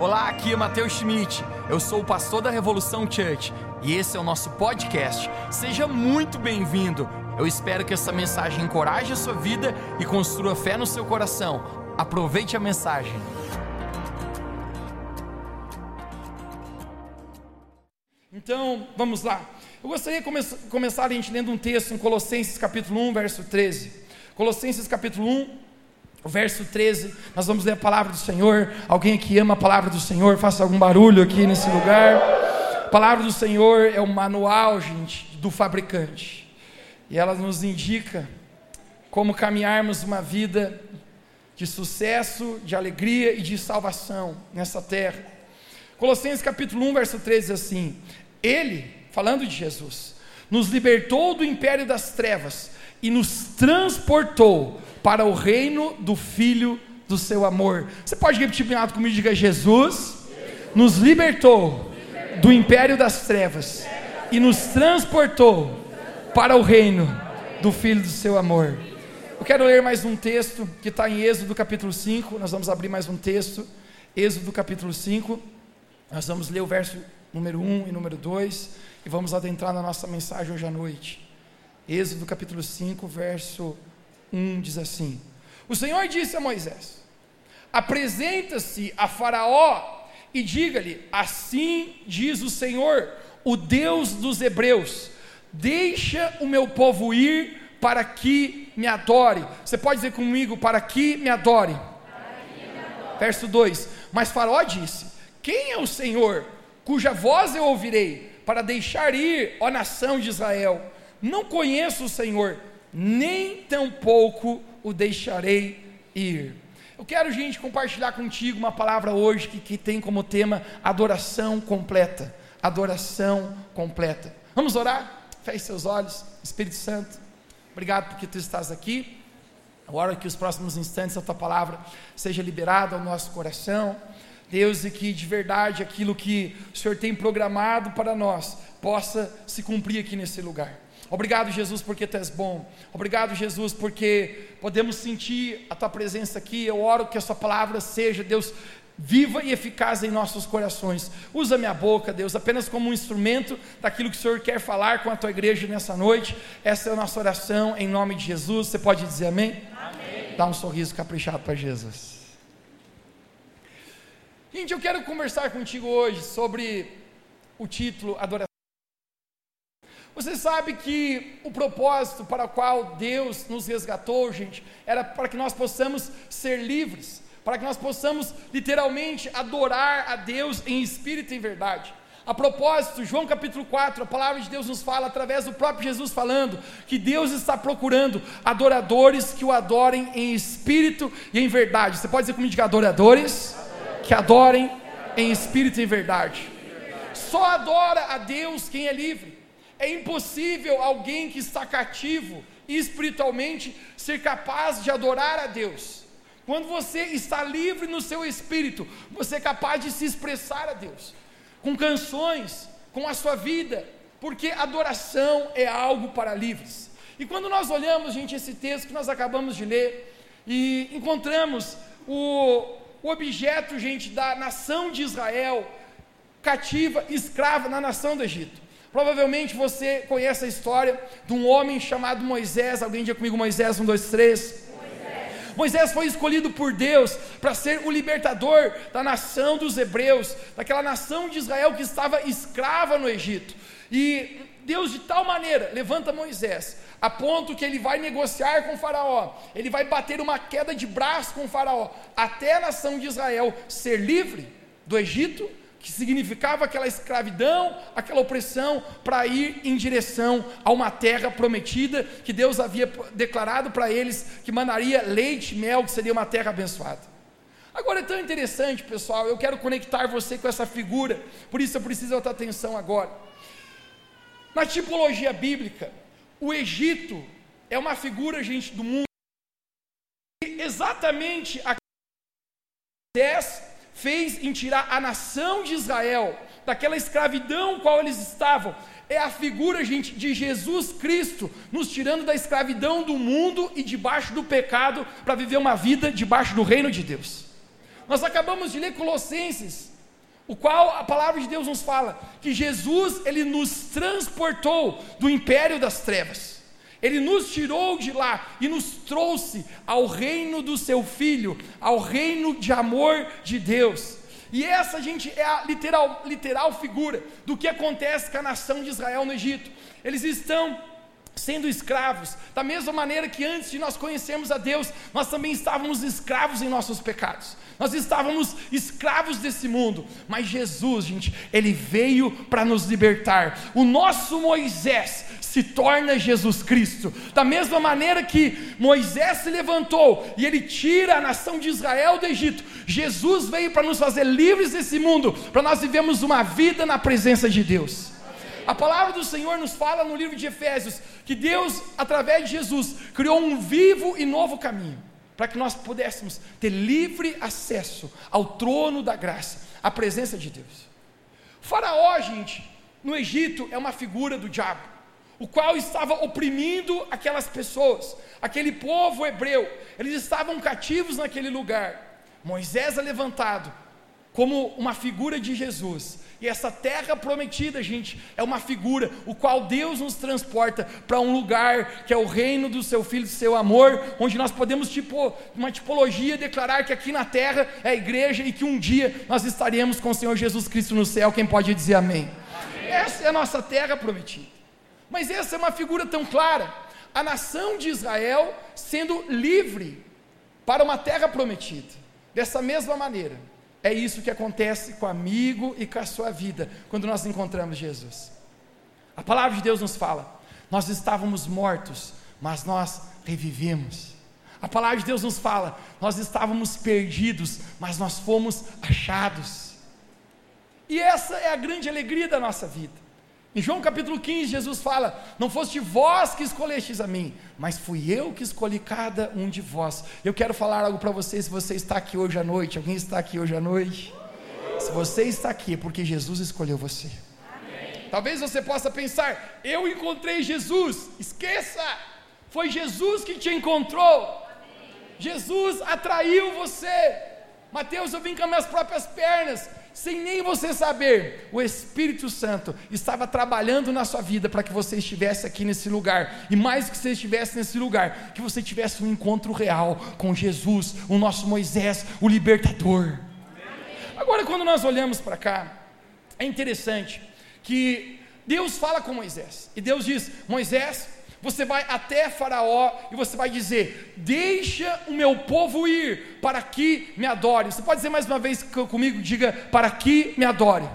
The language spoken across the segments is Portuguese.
Olá, aqui é Matheus Schmidt. Eu sou o pastor da Revolução Church e esse é o nosso podcast. Seja muito bem-vindo. Eu espero que essa mensagem encoraje a sua vida e construa fé no seu coração. Aproveite a mensagem. Então, vamos lá. Eu gostaria de come começar a gente lendo um texto em Colossenses capítulo 1, verso 13. Colossenses capítulo 1, o verso 13, nós vamos ler a palavra do Senhor. Alguém aqui ama a palavra do Senhor, faça algum barulho aqui nesse lugar. A palavra do Senhor é o manual, gente, do fabricante. E ela nos indica como caminharmos uma vida de sucesso, de alegria e de salvação nessa terra. Colossenses capítulo 1, verso 13 diz assim: Ele, falando de Jesus, nos libertou do império das trevas e nos transportou para o reino do Filho do seu amor. Você pode repetir bem alto comigo? Diga: Jesus nos libertou do império das trevas e nos transportou para o reino do Filho do seu amor. Eu quero ler mais um texto que está em Êxodo capítulo 5. Nós vamos abrir mais um texto. Êxodo capítulo 5. Nós vamos ler o verso número 1 e número 2 e vamos adentrar na nossa mensagem hoje à noite. Êxodo capítulo 5, verso 1 diz assim: O Senhor disse a Moisés: Apresenta-se a Faraó e diga-lhe: Assim diz o Senhor, o Deus dos Hebreus: Deixa o meu povo ir para que me adore. Você pode dizer comigo: Para que me adore. Verso 2: Mas Faraó disse: Quem é o Senhor, cuja voz eu ouvirei, para deixar ir, ó nação de Israel? Não conheço o Senhor nem tampouco o deixarei ir. Eu quero, gente, compartilhar contigo uma palavra hoje que, que tem como tema adoração completa. Adoração completa. Vamos orar? Feche seus olhos, Espírito Santo. Obrigado porque tu estás aqui. Oro que os próximos instantes a tua palavra seja liberada ao nosso coração. Deus, e que de verdade aquilo que o Senhor tem programado para nós possa se cumprir aqui nesse lugar. Obrigado, Jesus, porque tu és bom. Obrigado, Jesus, porque podemos sentir a tua presença aqui. Eu oro que a sua palavra seja, Deus, viva e eficaz em nossos corações. Usa minha boca, Deus, apenas como um instrumento daquilo que o Senhor quer falar com a tua igreja nessa noite. Essa é a nossa oração em nome de Jesus. Você pode dizer amém? Amém. Dá um sorriso caprichado para Jesus. Gente, eu quero conversar contigo hoje sobre o título Adoração. Você sabe que o propósito para o qual Deus nos resgatou, gente, era para que nós possamos ser livres, para que nós possamos literalmente adorar a Deus em espírito e em verdade. A propósito, João capítulo 4, a palavra de Deus nos fala através do próprio Jesus falando que Deus está procurando adoradores que o adorem em espírito e em verdade. Você pode dizer comigo, diga adoradores que adorem em espírito e em verdade. Só adora a Deus quem é livre. É impossível alguém que está cativo espiritualmente ser capaz de adorar a Deus. Quando você está livre no seu espírito, você é capaz de se expressar a Deus, com canções, com a sua vida, porque adoração é algo para livres. E quando nós olhamos, gente, esse texto que nós acabamos de ler, e encontramos o, o objeto, gente, da nação de Israel, cativa, escrava na nação do Egito. Provavelmente você conhece a história de um homem chamado Moisés. Alguém diga comigo Moisés, um, dois, três. Moisés, Moisés foi escolhido por Deus para ser o libertador da nação dos hebreus, daquela nação de Israel que estava escrava no Egito. E Deus, de tal maneira, levanta Moisés, a ponto que ele vai negociar com Faraó, ele vai bater uma queda de braço com Faraó, até a nação de Israel ser livre do Egito que significava aquela escravidão, aquela opressão, para ir em direção a uma terra prometida que Deus havia declarado para eles que mandaria leite e mel, que seria uma terra abençoada. Agora é tão interessante, pessoal, eu quero conectar você com essa figura, por isso eu preciso da tua atenção agora. Na tipologia bíblica, o Egito é uma figura, gente, do mundo. Exatamente a 10 fez em tirar a nação de Israel daquela escravidão qual eles estavam, é a figura, gente, de Jesus Cristo nos tirando da escravidão do mundo e debaixo do pecado para viver uma vida debaixo do reino de Deus. Nós acabamos de ler Colossenses, o qual a palavra de Deus nos fala que Jesus ele nos transportou do império das trevas. Ele nos tirou de lá e nos trouxe ao reino do seu filho, ao reino de amor de Deus. E essa, gente, é a literal, literal figura do que acontece com a nação de Israel no Egito. Eles estão sendo escravos, da mesma maneira que antes de nós conhecermos a Deus, nós também estávamos escravos em nossos pecados. Nós estávamos escravos desse mundo, mas Jesus, gente, ele veio para nos libertar. O nosso Moisés se torna Jesus Cristo. Da mesma maneira que Moisés se levantou e ele tira a nação de Israel do Egito, Jesus veio para nos fazer livres desse mundo, para nós vivemos uma vida na presença de Deus. A palavra do Senhor nos fala no livro de Efésios que Deus, através de Jesus, criou um vivo e novo caminho para que nós pudéssemos ter livre acesso ao trono da graça, à presença de Deus. Faraó, gente, no Egito é uma figura do diabo, o qual estava oprimindo aquelas pessoas, aquele povo hebreu, eles estavam cativos naquele lugar. Moisés é levantado como uma figura de Jesus, e essa terra prometida, gente, é uma figura, o qual Deus nos transporta para um lugar que é o reino do seu filho, do seu amor, onde nós podemos, tipo, uma tipologia, declarar que aqui na terra é a igreja e que um dia nós estaremos com o Senhor Jesus Cristo no céu. Quem pode dizer amém? amém. Essa é a nossa terra prometida. Mas essa é uma figura tão clara. A nação de Israel sendo livre para uma terra prometida. Dessa mesma maneira, é isso que acontece com o amigo e com a sua vida quando nós encontramos Jesus. A palavra de Deus nos fala: nós estávamos mortos, mas nós revivemos. A palavra de Deus nos fala: nós estávamos perdidos, mas nós fomos achados. E essa é a grande alegria da nossa vida. Em João capítulo 15, Jesus fala: Não foste vós que escolhestes a mim, mas fui eu que escolhi cada um de vós. Eu quero falar algo para você, se você está aqui hoje à noite. Alguém está aqui hoje à noite? Se você está aqui, é porque Jesus escolheu você. Talvez você possa pensar: Eu encontrei Jesus. Esqueça! Foi Jesus que te encontrou. Jesus atraiu você. Mateus, eu vim com as minhas próprias pernas sem nem você saber, o Espírito Santo estava trabalhando na sua vida para que você estivesse aqui nesse lugar, e mais que você estivesse nesse lugar, que você tivesse um encontro real com Jesus, o nosso Moisés, o libertador. Agora, quando nós olhamos para cá, é interessante que Deus fala com Moisés, e Deus diz: Moisés, você vai até Faraó e você vai dizer: Deixa o meu povo ir, para que me adore. Você pode dizer mais uma vez comigo? Diga: Para que me adore.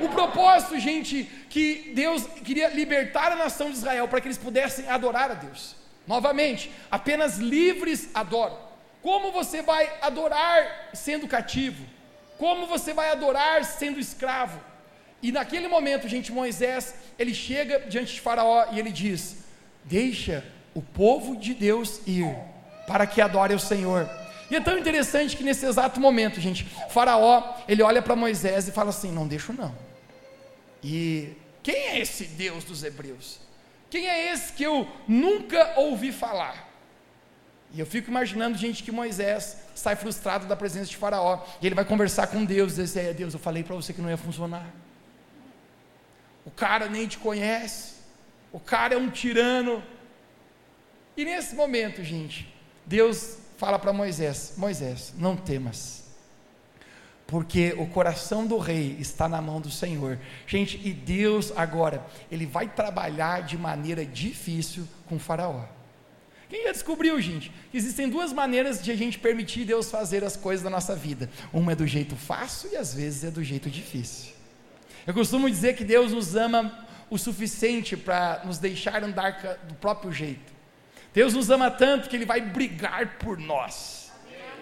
O propósito, gente, que Deus queria libertar a nação de Israel para que eles pudessem adorar a Deus. Novamente, apenas livres adoram. Como você vai adorar sendo cativo? Como você vai adorar sendo escravo? E naquele momento, gente, Moisés, ele chega diante de Faraó e ele diz: Deixa o povo de Deus ir, para que adore o Senhor. E é tão interessante que nesse exato momento, gente, Faraó, ele olha para Moisés e fala assim: Não deixo não. E quem é esse Deus dos Hebreus? Quem é esse que eu nunca ouvi falar? E eu fico imaginando, gente, que Moisés sai frustrado da presença de Faraó. E ele vai conversar com Deus. E diz: é, Deus, eu falei para você que não ia funcionar. O cara nem te conhece o cara é um tirano. E nesse momento, gente, Deus fala para Moisés: Moisés, não temas, porque o coração do rei está na mão do Senhor. Gente, e Deus agora, ele vai trabalhar de maneira difícil com Faraó. Quem já descobriu, gente? Existem duas maneiras de a gente permitir Deus fazer as coisas da nossa vida. Uma é do jeito fácil e às vezes é do jeito difícil. Eu costumo dizer que Deus nos ama o suficiente para nos deixar andar do próprio jeito. Deus nos ama tanto que Ele vai brigar por nós,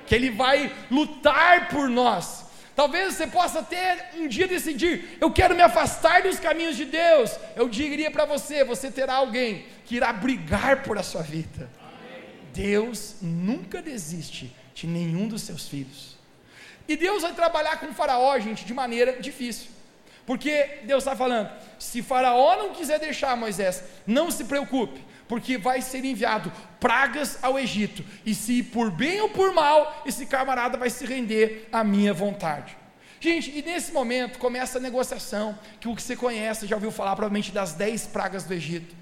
que Ele vai lutar por nós. Talvez você possa ter um dia decidir, eu quero me afastar dos caminhos de Deus. Eu diria para você, você terá alguém que irá brigar por a sua vida. Deus nunca desiste de nenhum dos seus filhos. E Deus vai trabalhar com o Faraó, gente, de maneira difícil. Porque Deus está falando: se Faraó não quiser deixar Moisés, não se preocupe, porque vai ser enviado pragas ao Egito, e se por bem ou por mal, esse camarada vai se render à minha vontade. Gente, e nesse momento começa a negociação, que o que você conhece, já ouviu falar provavelmente das dez pragas do Egito.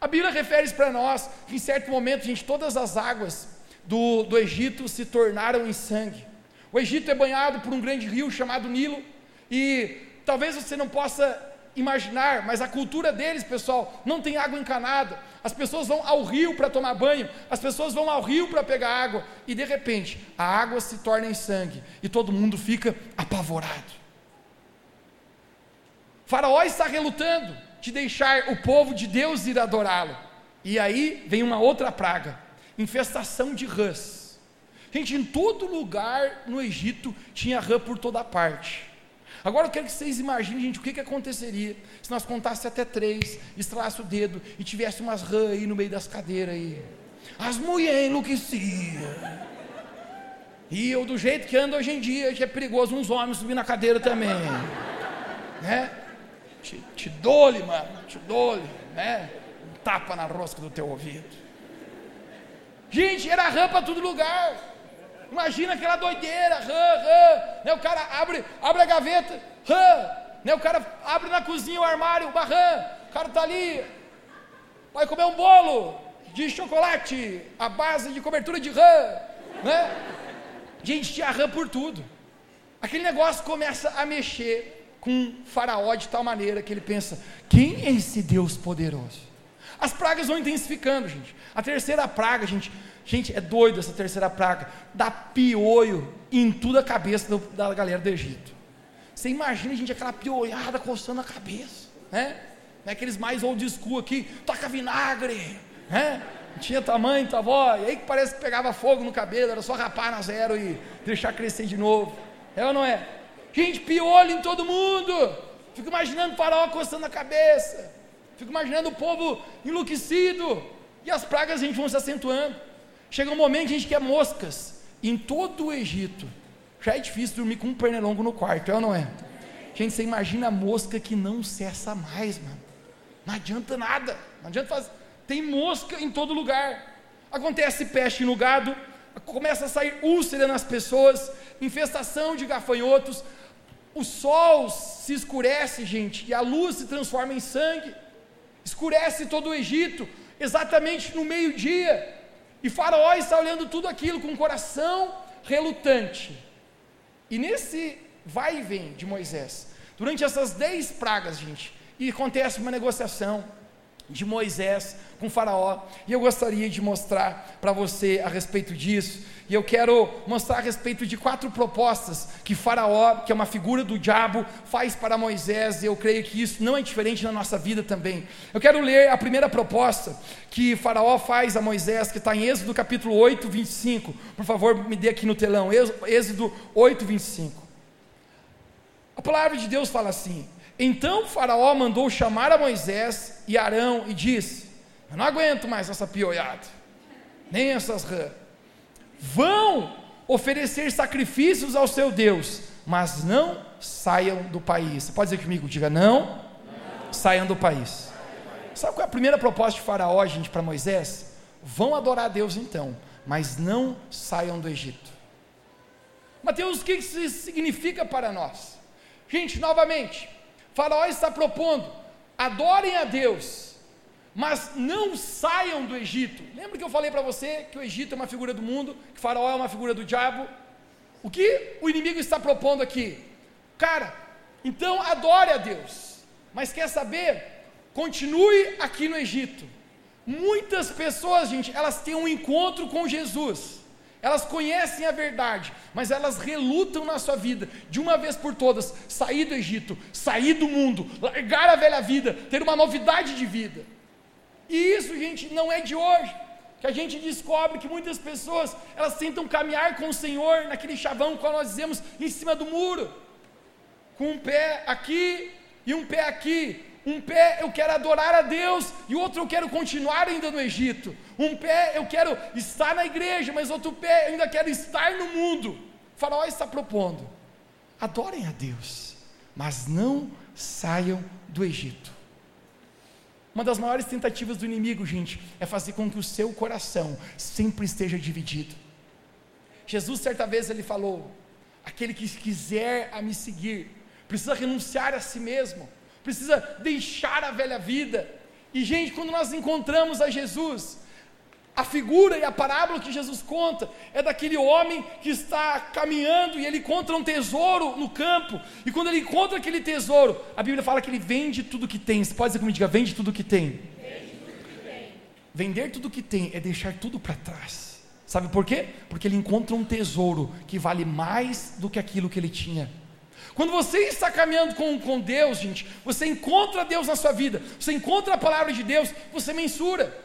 A Bíblia refere para nós que em certo momento, gente, todas as águas do, do Egito se tornaram em sangue. O Egito é banhado por um grande rio chamado Nilo, e talvez você não possa imaginar, mas a cultura deles, pessoal, não tem água encanada. As pessoas vão ao rio para tomar banho, as pessoas vão ao rio para pegar água, e de repente a água se torna em sangue, e todo mundo fica apavorado. Faraó está relutando de deixar o povo de Deus ir adorá-lo. E aí vem uma outra praga, infestação de rãs. Gente, em todo lugar no Egito tinha rã por toda parte. Agora eu quero que vocês imaginem, gente, o que, que aconteceria se nós contássemos até três, estralasse o dedo e tivesse umas rãs aí no meio das cadeiras aí. As mulheres enlouqueciam. E eu, do jeito que ando hoje em dia, que é perigoso uns homens subir na cadeira também. Né? Te, te dole, mano, te dole, né? Um tapa na rosca do teu ouvido. Gente, era rã para todo lugar. Imagina aquela doideira, rã, rã. Né, o cara abre, abre a gaveta, rã. Né, o cara abre na cozinha o armário, uma rã. O cara está ali, vai comer um bolo de chocolate, a base de cobertura de rã. Né? Gente, tinha rã por tudo. Aquele negócio começa a mexer com Faraó de tal maneira que ele pensa: quem é esse Deus poderoso? As pragas vão intensificando, gente. A terceira praga, gente, Gente, é doido essa terceira praga. Dá piolho em toda a cabeça do, da galera do Egito. Você imagina, gente, aquela piolhada coçando a cabeça, né? né? Aqueles mais old school aqui, toca vinagre, né? Tinha tamanho, tua avó, e aí que parece que pegava fogo no cabelo, era só rapar na zero e deixar crescer de novo. É ou não é? Gente, piolho em todo mundo. Fico imaginando o faraó coçando a cabeça. Fico imaginando o povo enlouquecido. E as pragas, a gente, vão se acentuando. Chega um momento que a gente quer moscas. Em todo o Egito, já é difícil dormir com um pernilongo no quarto, é ou não é? Gente, você imagina a mosca que não cessa mais, mano. Não adianta nada. Não adianta fazer. Tem mosca em todo lugar. Acontece peste no gado, começa a sair úlcera nas pessoas, infestação de gafanhotos. O sol se escurece, gente, e a luz se transforma em sangue. Escurece todo o Egito, exatamente no meio-dia. E Faraó está olhando tudo aquilo com um coração relutante. E nesse vai e vem de Moisés, durante essas dez pragas, gente, e acontece uma negociação de Moisés com Faraó, e eu gostaria de mostrar para você a respeito disso, e eu quero mostrar a respeito de quatro propostas que Faraó, que é uma figura do diabo, faz para Moisés, e eu creio que isso não é diferente na nossa vida também. Eu quero ler a primeira proposta que Faraó faz a Moisés, que está em Êxodo capítulo 8, 25. Por favor, me dê aqui no telão, Êxodo 8, 25. A palavra de Deus fala assim: Então Faraó mandou chamar a Moisés e Arão e disse: eu não aguento mais essa piolhada, nem essas rãs. Vão oferecer sacrifícios ao seu Deus, mas não saiam do país. Você pode dizer comigo? Diga não, não. saiam do país. Sabe qual é a primeira proposta de Faraó, gente, para Moisés? Vão adorar a Deus então, mas não saiam do Egito. Mateus, o que isso significa para nós? Gente, novamente, Faraó está propondo: adorem a Deus, mas não saiam do Egito. Lembra que eu falei para você que o Egito é uma figura do mundo, que Faraó é uma figura do diabo? O que o inimigo está propondo aqui? Cara, então adore a Deus, mas quer saber? Continue aqui no Egito. Muitas pessoas, gente, elas têm um encontro com Jesus, elas conhecem a verdade, mas elas relutam na sua vida, de uma vez por todas, sair do Egito, sair do mundo, largar a velha vida, ter uma novidade de vida. E isso, gente, não é de hoje. Que a gente descobre que muitas pessoas, elas tentam caminhar com o Senhor naquele chavão que nós dizemos em cima do muro. Com um pé aqui e um pé aqui. Um pé eu quero adorar a Deus e outro eu quero continuar ainda no Egito. Um pé eu quero estar na igreja, mas outro pé eu ainda quero estar no mundo. O faraó está propondo: adorem a Deus, mas não saiam do Egito. Uma das maiores tentativas do inimigo, gente, é fazer com que o seu coração sempre esteja dividido. Jesus, certa vez, ele falou: aquele que quiser a me seguir, precisa renunciar a si mesmo, precisa deixar a velha vida. E, gente, quando nós encontramos a Jesus, a figura e a parábola que Jesus conta é daquele homem que está caminhando e ele encontra um tesouro no campo. E quando ele encontra aquele tesouro, a Bíblia fala que ele vende tudo que tem. Você pode dizer comigo, diga, vende tudo que tem. Vender tudo que tem é deixar tudo para trás. Sabe por quê? Porque ele encontra um tesouro que vale mais do que aquilo que ele tinha. Quando você está caminhando com, com Deus, gente, você encontra Deus na sua vida, você encontra a palavra de Deus, você mensura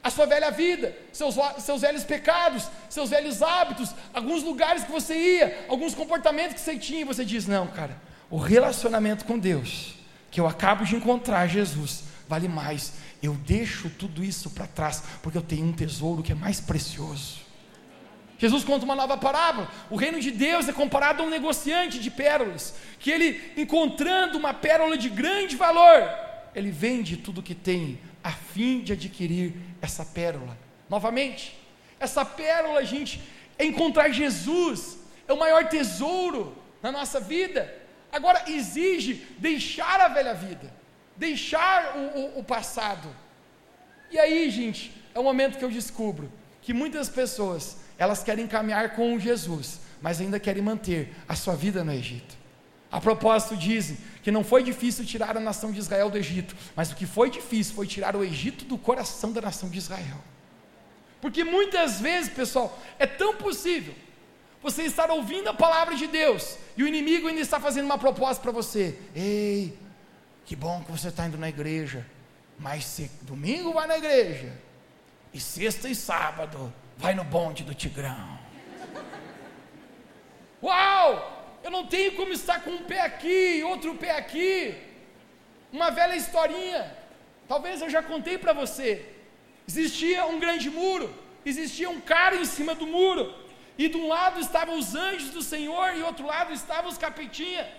a sua velha vida, seus, seus velhos pecados, seus velhos hábitos, alguns lugares que você ia, alguns comportamentos que você tinha, e você diz: Não, cara, o relacionamento com Deus, que eu acabo de encontrar Jesus, vale mais. Eu deixo tudo isso para trás, porque eu tenho um tesouro que é mais precioso. Jesus conta uma nova parábola. O reino de Deus é comparado a um negociante de pérolas, que ele, encontrando uma pérola de grande valor, ele vende tudo que tem a fim de adquirir essa pérola. Novamente, essa pérola, gente, é encontrar Jesus, é o maior tesouro na nossa vida. Agora, exige deixar a velha vida, deixar o, o, o passado. E aí, gente, é o momento que eu descubro que muitas pessoas, elas querem caminhar com Jesus, mas ainda querem manter a sua vida no Egito. A propósito, dizem que não foi difícil tirar a nação de Israel do Egito, mas o que foi difícil foi tirar o Egito do coração da nação de Israel. Porque muitas vezes, pessoal, é tão possível você estar ouvindo a palavra de Deus e o inimigo ainda está fazendo uma proposta para você: ei, que bom que você está indo na igreja, mas se domingo vai na igreja e sexta e sábado vai no bonde do Tigrão. Uau! Eu não tenho como estar com um pé aqui, outro pé aqui. Uma velha historinha. Talvez eu já contei para você. Existia um grande muro, existia um cara em cima do muro, e de um lado estavam os anjos do Senhor, e do outro lado estavam os capetinha.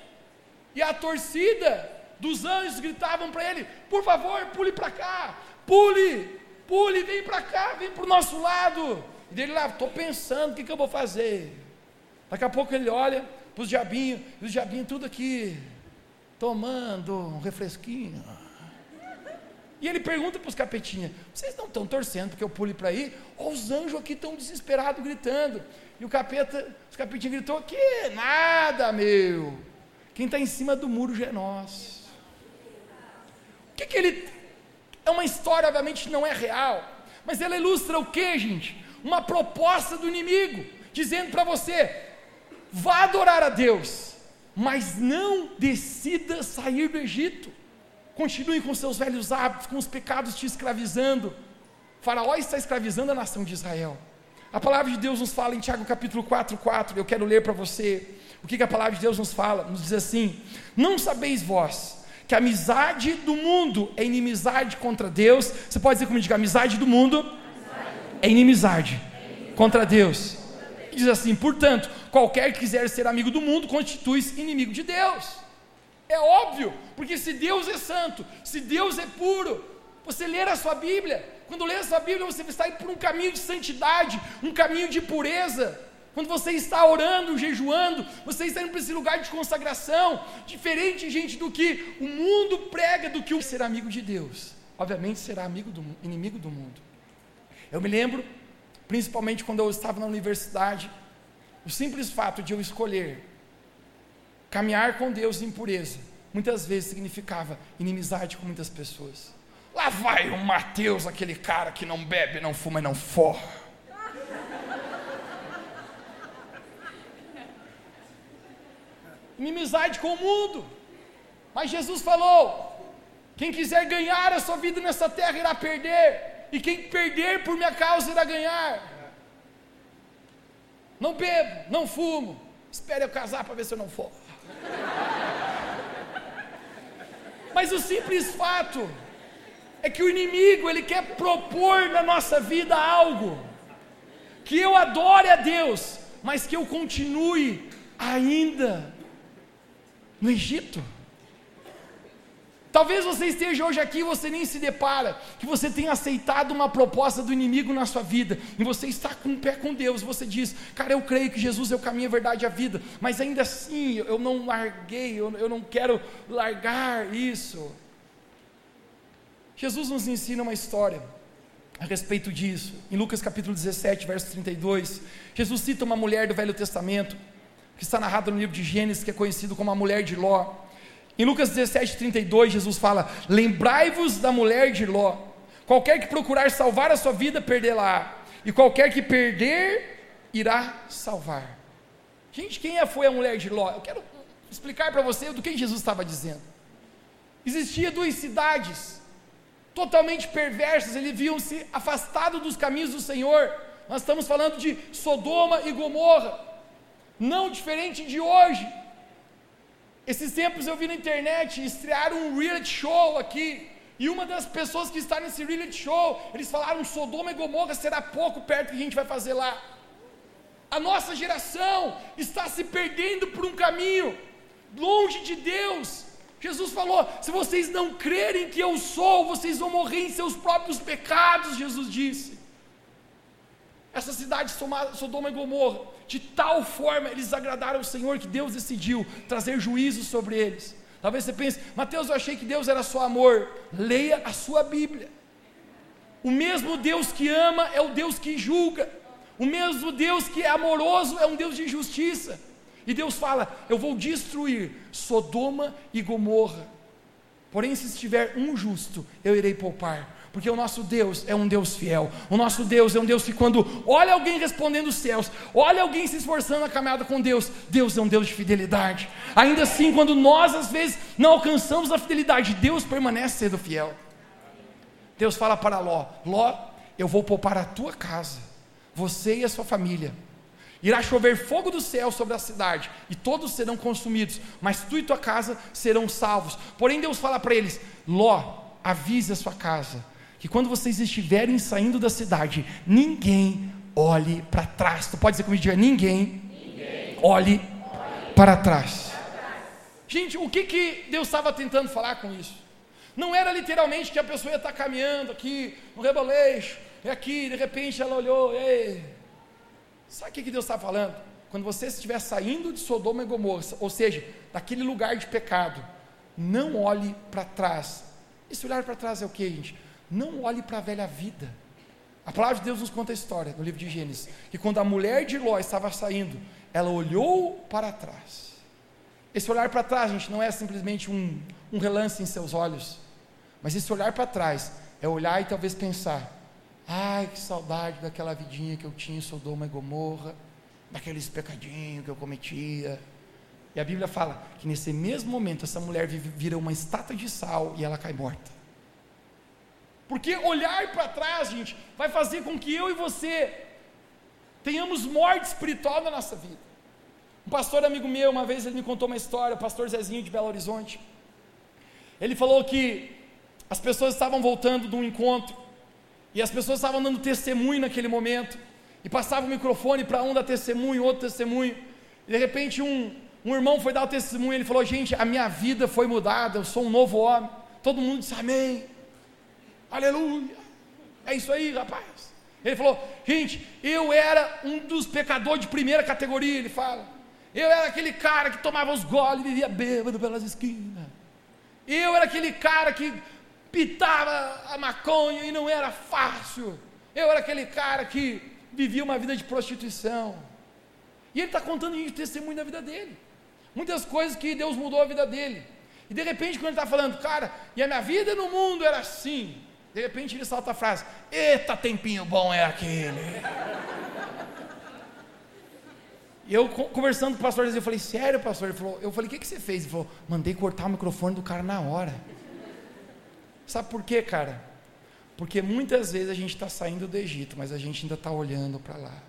E a torcida dos anjos gritavam para ele: Por favor, pule para cá, pule, pule, vem para cá, vem para o nosso lado. E dele lá, estou pensando, o que, que eu vou fazer? Daqui a pouco ele olha, para os diabinhos, e os diabinhos tudo aqui, tomando um refresquinho. E ele pergunta para os capetinhas: vocês não estão torcendo porque eu pule para aí? Ou os anjos aqui estão desesperados gritando? E o capeta, os capetinhos gritou: que nada, meu. Quem está em cima do muro já é nosso. O que, que ele. É uma história, obviamente, não é real. Mas ela ilustra o que, gente? Uma proposta do inimigo, dizendo para você: vá adorar a Deus, mas não decida sair do Egito. Continue com seus velhos hábitos, com os pecados te escravizando. Faraó está escravizando a nação de Israel. A palavra de Deus nos fala em Tiago capítulo 4, 4, eu quero ler para você. O que, que a palavra de Deus nos fala? Nos diz assim: Não sabeis vós que a amizade do mundo é inimizade contra Deus. Você pode dizer comigo, diga, amizade do mundo é inimizade contra Deus. Diz assim, portanto, qualquer que quiser ser amigo do mundo constitui-se inimigo de Deus. É óbvio, porque se Deus é santo, se Deus é puro, você ler a sua Bíblia, quando ler a sua Bíblia, você está indo por um caminho de santidade, um caminho de pureza. Quando você está orando, jejuando, você está indo para esse lugar de consagração, diferente, gente, do que o mundo prega, do que o ser amigo de Deus. Obviamente será amigo do inimigo do mundo. Eu me lembro, principalmente quando eu estava na universidade, o simples fato de eu escolher caminhar com Deus em pureza, muitas vezes significava inimizade com muitas pessoas. Lá vai o Mateus, aquele cara que não bebe, não fuma e não forra. Inimizade com o mundo. Mas Jesus falou: quem quiser ganhar a sua vida nessa terra irá perder, e quem perder por minha causa irá ganhar não bebo, não fumo. Espere eu casar para ver se eu não for. Mas o simples fato é que o inimigo ele quer propor na nossa vida algo que eu adore a Deus, mas que eu continue ainda no Egito. Talvez você esteja hoje aqui e você nem se depara, que você tenha aceitado uma proposta do inimigo na sua vida, e você está com o pé com Deus, você diz, cara, eu creio que Jesus é o caminho, a verdade e a vida, mas ainda assim eu não larguei, eu, não quero largar isso. Jesus nos ensina uma história a respeito disso, em Lucas capítulo 17, verso 32, Jesus cita uma mulher do Velho Testamento, que está narrada no livro de Gênesis, que é conhecido como a mulher de Ló, em Lucas 17, 32, Jesus fala: Lembrai-vos da mulher de Ló. Qualquer que procurar salvar a sua vida, perdê-la. E qualquer que perder, irá salvar. Gente, quem é, foi a mulher de Ló? Eu quero explicar para você do que Jesus estava dizendo. Existia duas cidades totalmente perversas, eles viam-se afastados dos caminhos do Senhor. Nós estamos falando de Sodoma e Gomorra, não diferente de hoje. Esses tempos eu vi na internet estrear um reality show aqui. E uma das pessoas que está nesse reality show, eles falaram: Sodoma e Gomorra será pouco perto que a gente vai fazer lá. A nossa geração está se perdendo por um caminho longe de Deus. Jesus falou: se vocês não crerem que eu sou, vocês vão morrer em seus próprios pecados. Jesus disse. Essa cidade, Sodoma e Gomorra, de tal forma eles agradaram o Senhor que Deus decidiu trazer juízo sobre eles. Talvez você pense, Mateus, eu achei que Deus era só amor. Leia a sua Bíblia. O mesmo Deus que ama é o Deus que julga. O mesmo Deus que é amoroso é um Deus de justiça. E Deus fala: Eu vou destruir Sodoma e Gomorra. Porém, se estiver um justo, eu irei poupar porque o nosso Deus é um Deus fiel. O nosso Deus é um Deus que, quando olha alguém respondendo os céus, olha alguém se esforçando na caminhada com Deus, Deus é um Deus de fidelidade. Ainda assim, quando nós às vezes não alcançamos a fidelidade, Deus permanece sendo fiel. Deus fala para Ló: Ló, eu vou poupar a tua casa, você e a sua família. Irá chover fogo do céu sobre a cidade, e todos serão consumidos, mas tu e tua casa serão salvos. Porém, Deus fala para eles: Ló, avise a sua casa, que quando vocês estiverem saindo da cidade, ninguém olhe para trás. Tu pode dizer comigo, diga, ninguém, ninguém. Olhe, olhe para trás. Gente, o que, que Deus estava tentando falar com isso? Não era literalmente que a pessoa ia estar caminhando aqui, no reboleixo, e aqui, de repente ela olhou, ei. Sabe o que, que Deus está falando? Quando você estiver saindo de Sodoma e Gomorra, ou seja, daquele lugar de pecado, não olhe para trás. Esse olhar para trás é o que, gente? Não olhe para a velha vida. A palavra de Deus nos conta a história no livro de Gênesis, que quando a mulher de Ló estava saindo, ela olhou para trás. Esse olhar para trás, gente, não é simplesmente um, um relance em seus olhos, mas esse olhar para trás é olhar e talvez pensar: ai, que saudade daquela vidinha que eu tinha em Sodoma e Gomorra, daqueles pecadinhos que eu cometia. E a Bíblia fala que nesse mesmo momento essa mulher vira uma estátua de sal e ela cai morta. Porque olhar para trás, gente, vai fazer com que eu e você tenhamos morte espiritual na nossa vida. Um pastor amigo meu, uma vez ele me contou uma história, o pastor Zezinho de Belo Horizonte. Ele falou que as pessoas estavam voltando de um encontro e as pessoas estavam dando testemunho naquele momento e passava o microfone para um dar testemunho, outro testemunho. E de repente um, um irmão foi dar o testemunho, ele falou: "Gente, a minha vida foi mudada, eu sou um novo homem". Todo mundo disse: "Amém". Aleluia. É isso aí, rapaz. Ele falou: gente, eu era um dos pecadores de primeira categoria. Ele fala: eu era aquele cara que tomava os goles e vivia bêbado pelas esquinas. Eu era aquele cara que pitava a maconha e não era fácil. Eu era aquele cara que vivia uma vida de prostituição. E ele está contando de testemunho da vida dele. Muitas coisas que Deus mudou a vida dele. E de repente, quando ele está falando, cara, e a minha vida no mundo era assim. De repente ele solta a frase: Eita, tempinho bom é aquele. E eu conversando com o pastor, eu falei: Sério, pastor? Ele falou: Eu falei: O que, que você fez? Ele falou: Mandei cortar o microfone do cara na hora. Sabe por quê, cara? Porque muitas vezes a gente está saindo do Egito, mas a gente ainda está olhando para lá.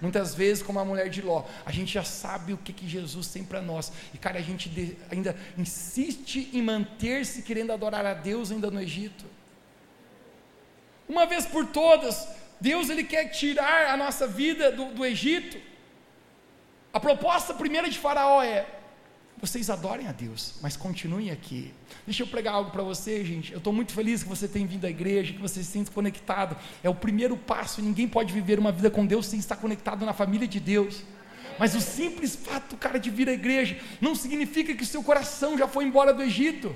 Muitas vezes, como a mulher de Ló, a gente já sabe o que, que Jesus tem para nós. E, cara, a gente ainda insiste em manter-se querendo adorar a Deus ainda no Egito. Uma vez por todas, Deus ele quer tirar a nossa vida do, do Egito. A proposta primeira de Faraó é: vocês adorem a Deus, mas continuem aqui. Deixa eu pregar algo para você, gente. Eu estou muito feliz que você tenha vindo à igreja, que você se sinta conectado. É o primeiro passo. Ninguém pode viver uma vida com Deus sem estar conectado na família de Deus. Mas o simples fato, cara, de vir à igreja não significa que o seu coração já foi embora do Egito.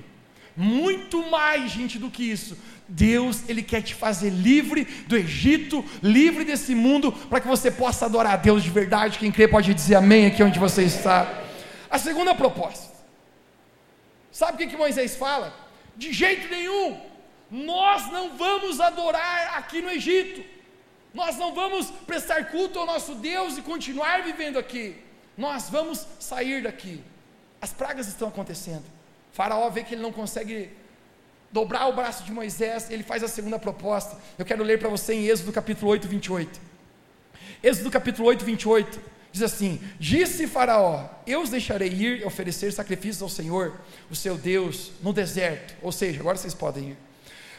Muito mais, gente, do que isso. Deus, Ele quer te fazer livre do Egito, livre desse mundo, para que você possa adorar a Deus de verdade. Quem crê pode dizer amém aqui onde você está. A segunda proposta. Sabe o que, que Moisés fala? De jeito nenhum, nós não vamos adorar aqui no Egito. Nós não vamos prestar culto ao nosso Deus e continuar vivendo aqui. Nós vamos sair daqui. As pragas estão acontecendo. Faraó vê que ele não consegue dobrar o braço de Moisés, ele faz a segunda proposta. Eu quero ler para você em Êxodo capítulo 8, 28. Êxodo capítulo 8, 28. Diz assim: Disse Faraó: Eu os deixarei ir e oferecer sacrifícios ao Senhor, o seu Deus, no deserto. Ou seja, agora vocês podem ir.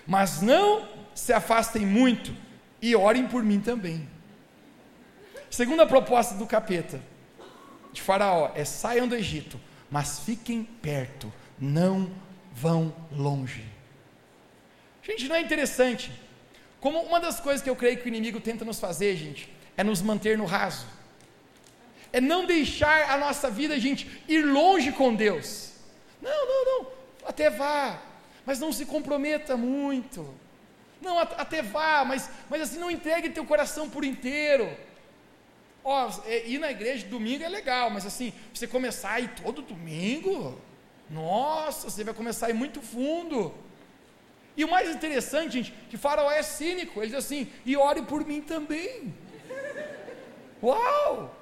Mas não se afastem muito e orem por mim também. Segunda proposta do capeta de Faraó é: saiam do Egito, mas fiquem perto, não vão longe. Gente, não é interessante? Como uma das coisas que eu creio que o inimigo tenta nos fazer, gente, é nos manter no raso. É não deixar a nossa vida, gente, ir longe com Deus. Não, não, não. Até vá, mas não se comprometa muito. Não, até vá, mas, mas assim, não entregue teu coração por inteiro. Ó, é, ir na igreja domingo é legal, mas assim, você começar a ir todo domingo, nossa, você vai começar a ir muito fundo. E o mais interessante, gente, que Faraó é cínico, ele diz assim: e ore por mim também. Uau!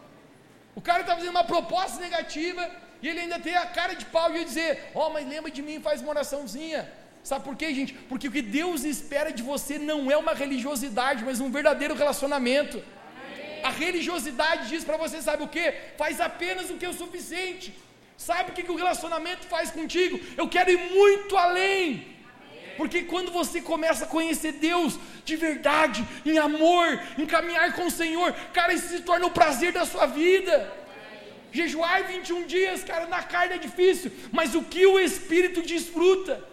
O cara está fazendo uma proposta negativa e ele ainda tem a cara de pau de dizer: Ó, oh, mas lembra de mim, faz uma oraçãozinha. Sabe por quê, gente? Porque o que Deus espera de você não é uma religiosidade, mas um verdadeiro relacionamento. A religiosidade diz para você, sabe o que? Faz apenas o que é o suficiente. Sabe o que, que o relacionamento faz contigo? Eu quero ir muito além. Porque quando você começa a conhecer Deus de verdade, em amor, em caminhar com o Senhor, cara, isso se torna o prazer da sua vida. Jejuar 21 dias, cara, na carne é difícil, mas o que o Espírito desfruta?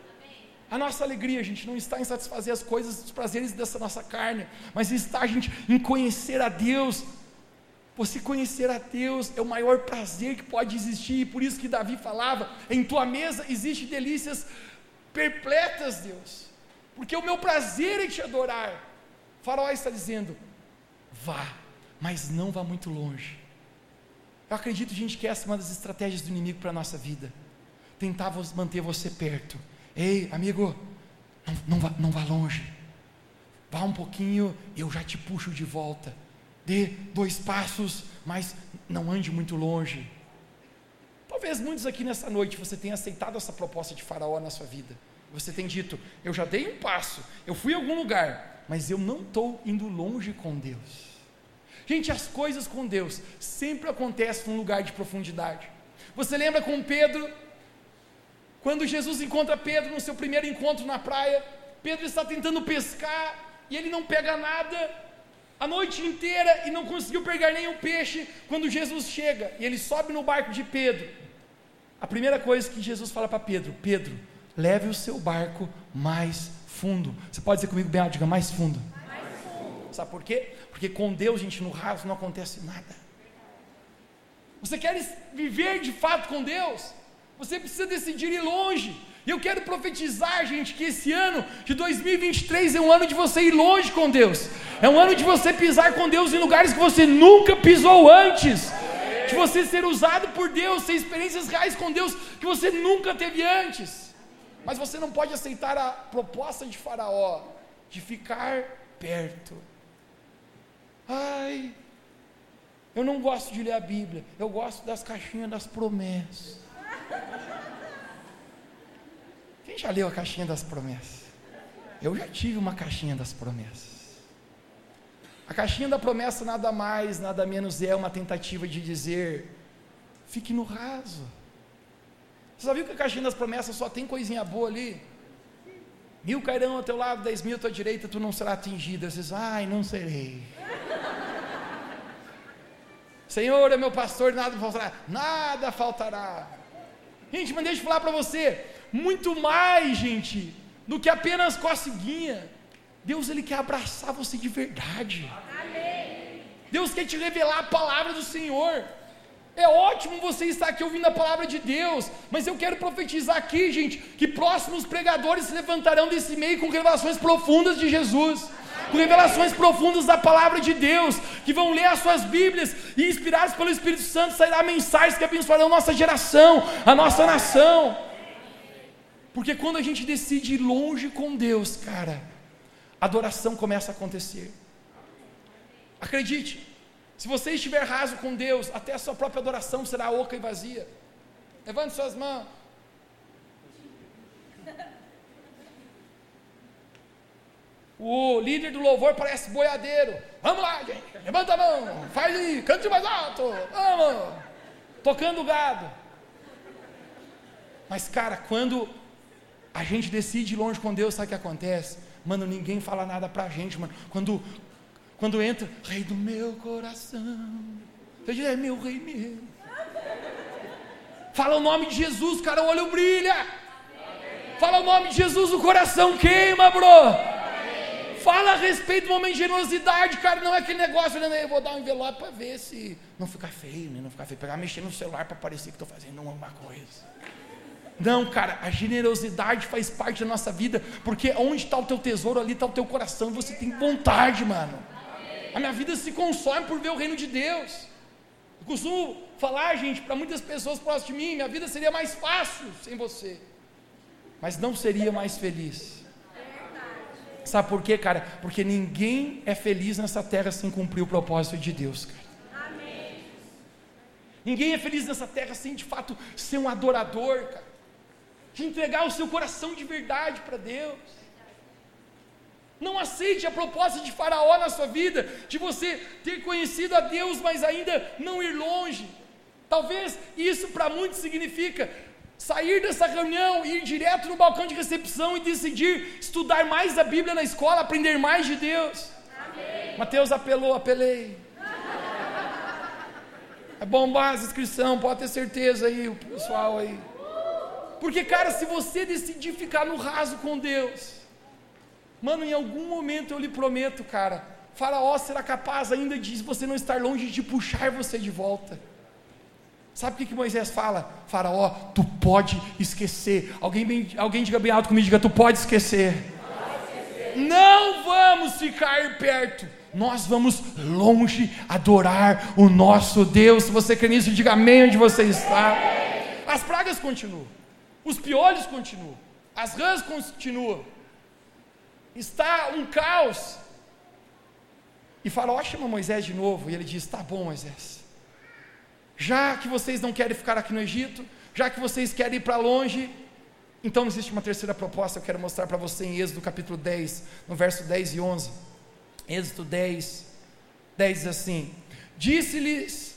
A nossa alegria, gente, não está em satisfazer as coisas, os prazeres dessa nossa carne, mas está, gente, em conhecer a Deus. Você conhecer a Deus é o maior prazer que pode existir, e por isso que Davi falava: em tua mesa existe delícias perpletas, Deus, porque o meu prazer é te adorar. Faraó está dizendo: vá, mas não vá muito longe. Eu acredito, gente, que essa é uma das estratégias do inimigo para a nossa vida. Tentar manter você perto Ei, amigo, não, não, vá, não vá longe. Vá um pouquinho, eu já te puxo de volta. Dê dois passos, mas não ande muito longe. Talvez muitos aqui nessa noite você tenha aceitado essa proposta de Faraó na sua vida. Você tem dito, eu já dei um passo, eu fui a algum lugar, mas eu não estou indo longe com Deus. Gente, as coisas com Deus sempre acontecem num lugar de profundidade. Você lembra com Pedro quando Jesus encontra Pedro no seu primeiro encontro na praia, Pedro está tentando pescar e ele não pega nada a noite inteira e não conseguiu pegar nenhum peixe. Quando Jesus chega e ele sobe no barco de Pedro, a primeira coisa que Jesus fala para Pedro: Pedro, leve o seu barco mais fundo. Você pode dizer comigo, bem, diga mais fundo. mais fundo. Sabe por quê? Porque com Deus, gente, no raso não acontece nada. Você quer viver de fato com Deus? Você precisa decidir ir longe. E eu quero profetizar, gente, que esse ano de 2023 é um ano de você ir longe com Deus. É um ano de você pisar com Deus em lugares que você nunca pisou antes. De você ser usado por Deus, ter experiências reais com Deus que você nunca teve antes. Mas você não pode aceitar a proposta de Faraó de ficar perto. Ai, eu não gosto de ler a Bíblia, eu gosto das caixinhas das promessas. Quem já leu a caixinha das promessas? Eu já tive uma caixinha das promessas. A caixinha da promessa nada mais, nada menos é uma tentativa de dizer: fique no raso. Você já viu que a caixinha das promessas só tem coisinha boa ali? Mil cairão ao teu lado, dez mil à tua direita, tu não será atingido. Você diz, ai, não serei. Senhor é meu pastor, nada faltará. Nada faltará. Gente, mas deixa eu falar para você, muito mais, gente, do que apenas coceguinha. Deus ele quer abraçar você de verdade. Deus quer te revelar a palavra do Senhor. É ótimo você estar aqui ouvindo a palavra de Deus, mas eu quero profetizar aqui, gente, que próximos pregadores se levantarão desse meio com revelações profundas de Jesus, com revelações profundas da palavra de Deus, que vão ler as suas Bíblias e, inspirados pelo Espírito Santo, sairá mensagens que abençoarão nossa geração, a nossa nação. Porque quando a gente decide ir longe com Deus, cara, a adoração começa a acontecer. Acredite, se você estiver raso com Deus, até a sua própria adoração será oca e vazia. Levante suas mãos. O líder do louvor parece boiadeiro. Vamos lá, gente. Levanta a mão. Faz aí. Cante mais alto. Vamos. Tocando gado. Mas, cara, quando a gente decide ir longe com Deus, sabe o que acontece? Mano, ninguém fala nada pra gente, mano. Quando, quando entra, rei do meu coração. Você diz, é meu rei mesmo. Fala o nome de Jesus, cara, o olho brilha. Fala o nome de Jesus, o coração queima, bro. Fala a respeito do momento de generosidade, cara. Não é aquele negócio, né? Eu vou dar um envelope para ver se não ficar feio, né? Não ficar feio. Pegar, mexer no celular para parecer que estou fazendo uma coisa. Não, cara, a generosidade faz parte da nossa vida, porque onde está o teu tesouro, ali está o teu coração, você tem vontade, mano. A minha vida se consome por ver o reino de Deus. Eu costumo falar, gente, para muitas pessoas próximas de mim, minha vida seria mais fácil sem você, mas não seria mais feliz. Sabe por quê, cara? Porque ninguém é feliz nessa terra sem cumprir o propósito de Deus, cara. Ninguém é feliz nessa terra sem de fato ser um adorador, cara. De entregar o seu coração de verdade para Deus. Não aceite a proposta de Faraó na sua vida, de você ter conhecido a Deus, mas ainda não ir longe. Talvez isso para muitos significa sair dessa reunião, ir direto no balcão de recepção e decidir estudar mais a Bíblia na escola, aprender mais de Deus. Amém. Mateus apelou, apelei. É bombar essa inscrição, pode ter certeza aí, o pessoal aí. Porque, cara, se você decidir ficar no raso com Deus, Mano, em algum momento eu lhe prometo, cara, Faraó será capaz ainda de você não estar longe de puxar você de volta. Sabe o que, que Moisés fala? Faraó, tu pode esquecer. Alguém, bem, alguém diga bem alto comigo, diga, tu pode esquecer. pode esquecer. Não vamos ficar perto. Nós vamos longe adorar o nosso Deus. Se você quer nisso, diga amém onde você está. As pragas continuam. Os piolhos continuam. As rãs continuam está um caos. E Faraó chama Moisés de novo e ele diz: Tá bom, Moisés, já que vocês não querem ficar aqui no Egito, já que vocês querem ir para longe, então existe uma terceira proposta que eu quero mostrar para você em Êxodo capítulo 10, no verso 10 e 11. Êxodo 10, 10 diz assim: Disse-lhes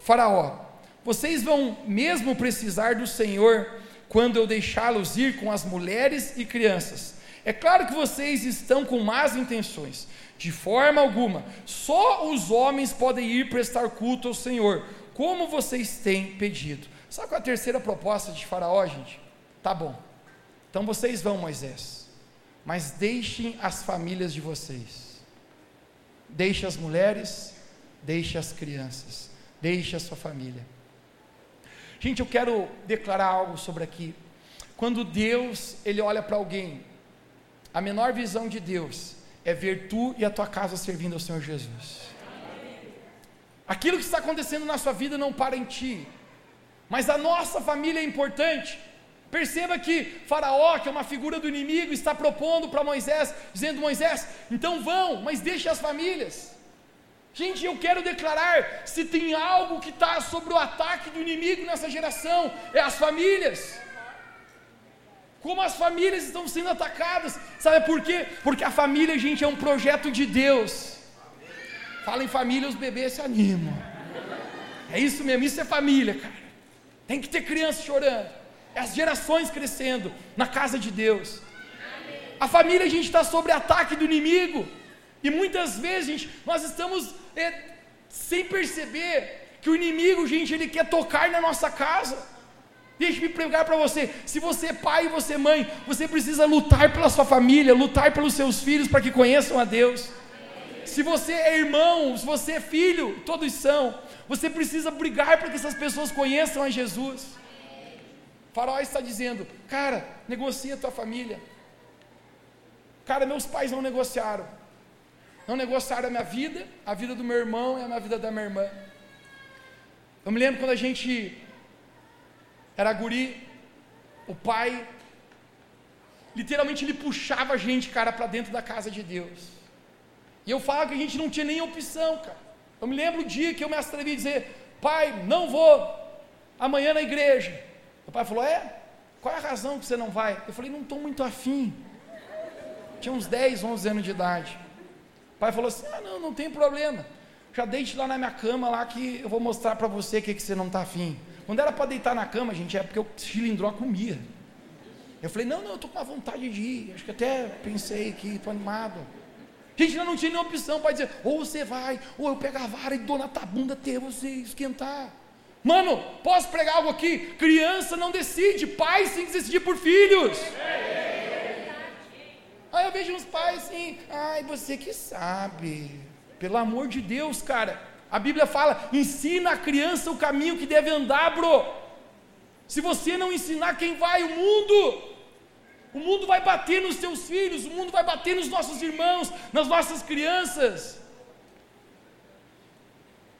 Faraó: Vocês vão mesmo precisar do Senhor quando eu deixá-los ir com as mulheres e crianças é claro que vocês estão com más intenções, de forma alguma. Só os homens podem ir prestar culto ao Senhor, como vocês têm pedido. Sabe qual é a terceira proposta de Faraó, gente? Tá bom. Então vocês vão, Moisés, mas deixem as famílias de vocês. Deixe as mulheres, deixe as crianças, deixe a sua família. Gente, eu quero declarar algo sobre aqui. Quando Deus, ele olha para alguém a menor visão de Deus é ver tu e a tua casa servindo ao Senhor Jesus. Aquilo que está acontecendo na sua vida não para em ti, mas a nossa família é importante. Perceba que Faraó, que é uma figura do inimigo, está propondo para Moisés, dizendo: Moisés, então vão, mas deixe as famílias. Gente, eu quero declarar: se tem algo que está sobre o ataque do inimigo nessa geração, é as famílias. Como as famílias estão sendo atacadas. Sabe por quê? Porque a família, gente, é um projeto de Deus. Fala em família, os bebês se animam. É isso mesmo, isso é família, cara. Tem que ter crianças chorando. É as gerações crescendo na casa de Deus. A família, a gente está sob ataque do inimigo. E muitas vezes, gente, nós estamos é, sem perceber que o inimigo, gente, ele quer tocar na nossa casa. Deixe-me pregar para você. Se você é pai e você é mãe, você precisa lutar pela sua família, lutar pelos seus filhos para que conheçam a Deus. Se você é irmão, se você é filho, todos são. Você precisa brigar para que essas pessoas conheçam a Jesus. Farol está dizendo, cara, negocia a tua família. Cara, meus pais não negociaram. Não negociaram a minha vida, a vida do meu irmão e a minha vida da minha irmã. Eu me lembro quando a gente era guri, o pai, literalmente ele puxava a gente, cara, para dentro da casa de Deus. E eu falava que a gente não tinha nem opção, cara. Eu me lembro o dia que eu me atrevi a dizer, pai, não vou amanhã na igreja. O pai falou, é? Qual é a razão que você não vai? Eu falei, não estou muito afim. Tinha uns 10, 11 anos de idade. Pai falou assim, ah, não, não tem problema. Já deite lá na minha cama lá que eu vou mostrar para você o que, que você não está afim. Quando era para deitar na cama, gente, é porque o cilindró comia. Eu falei, não, não, eu estou com uma vontade de ir. Acho que até pensei que estou animado. Gente, não tinha nenhuma opção para dizer, ou você vai, ou eu pego a vara e dou na tabunda até você esquentar. Mano, posso pregar algo aqui? Criança não decide, pais têm que decidir por filhos. Aí eu vejo uns pais assim, ai, você que sabe. Pelo amor de Deus, cara. A Bíblia fala: ensina a criança o caminho que deve andar, bro. Se você não ensinar, quem vai? O mundo. O mundo vai bater nos seus filhos, o mundo vai bater nos nossos irmãos, nas nossas crianças.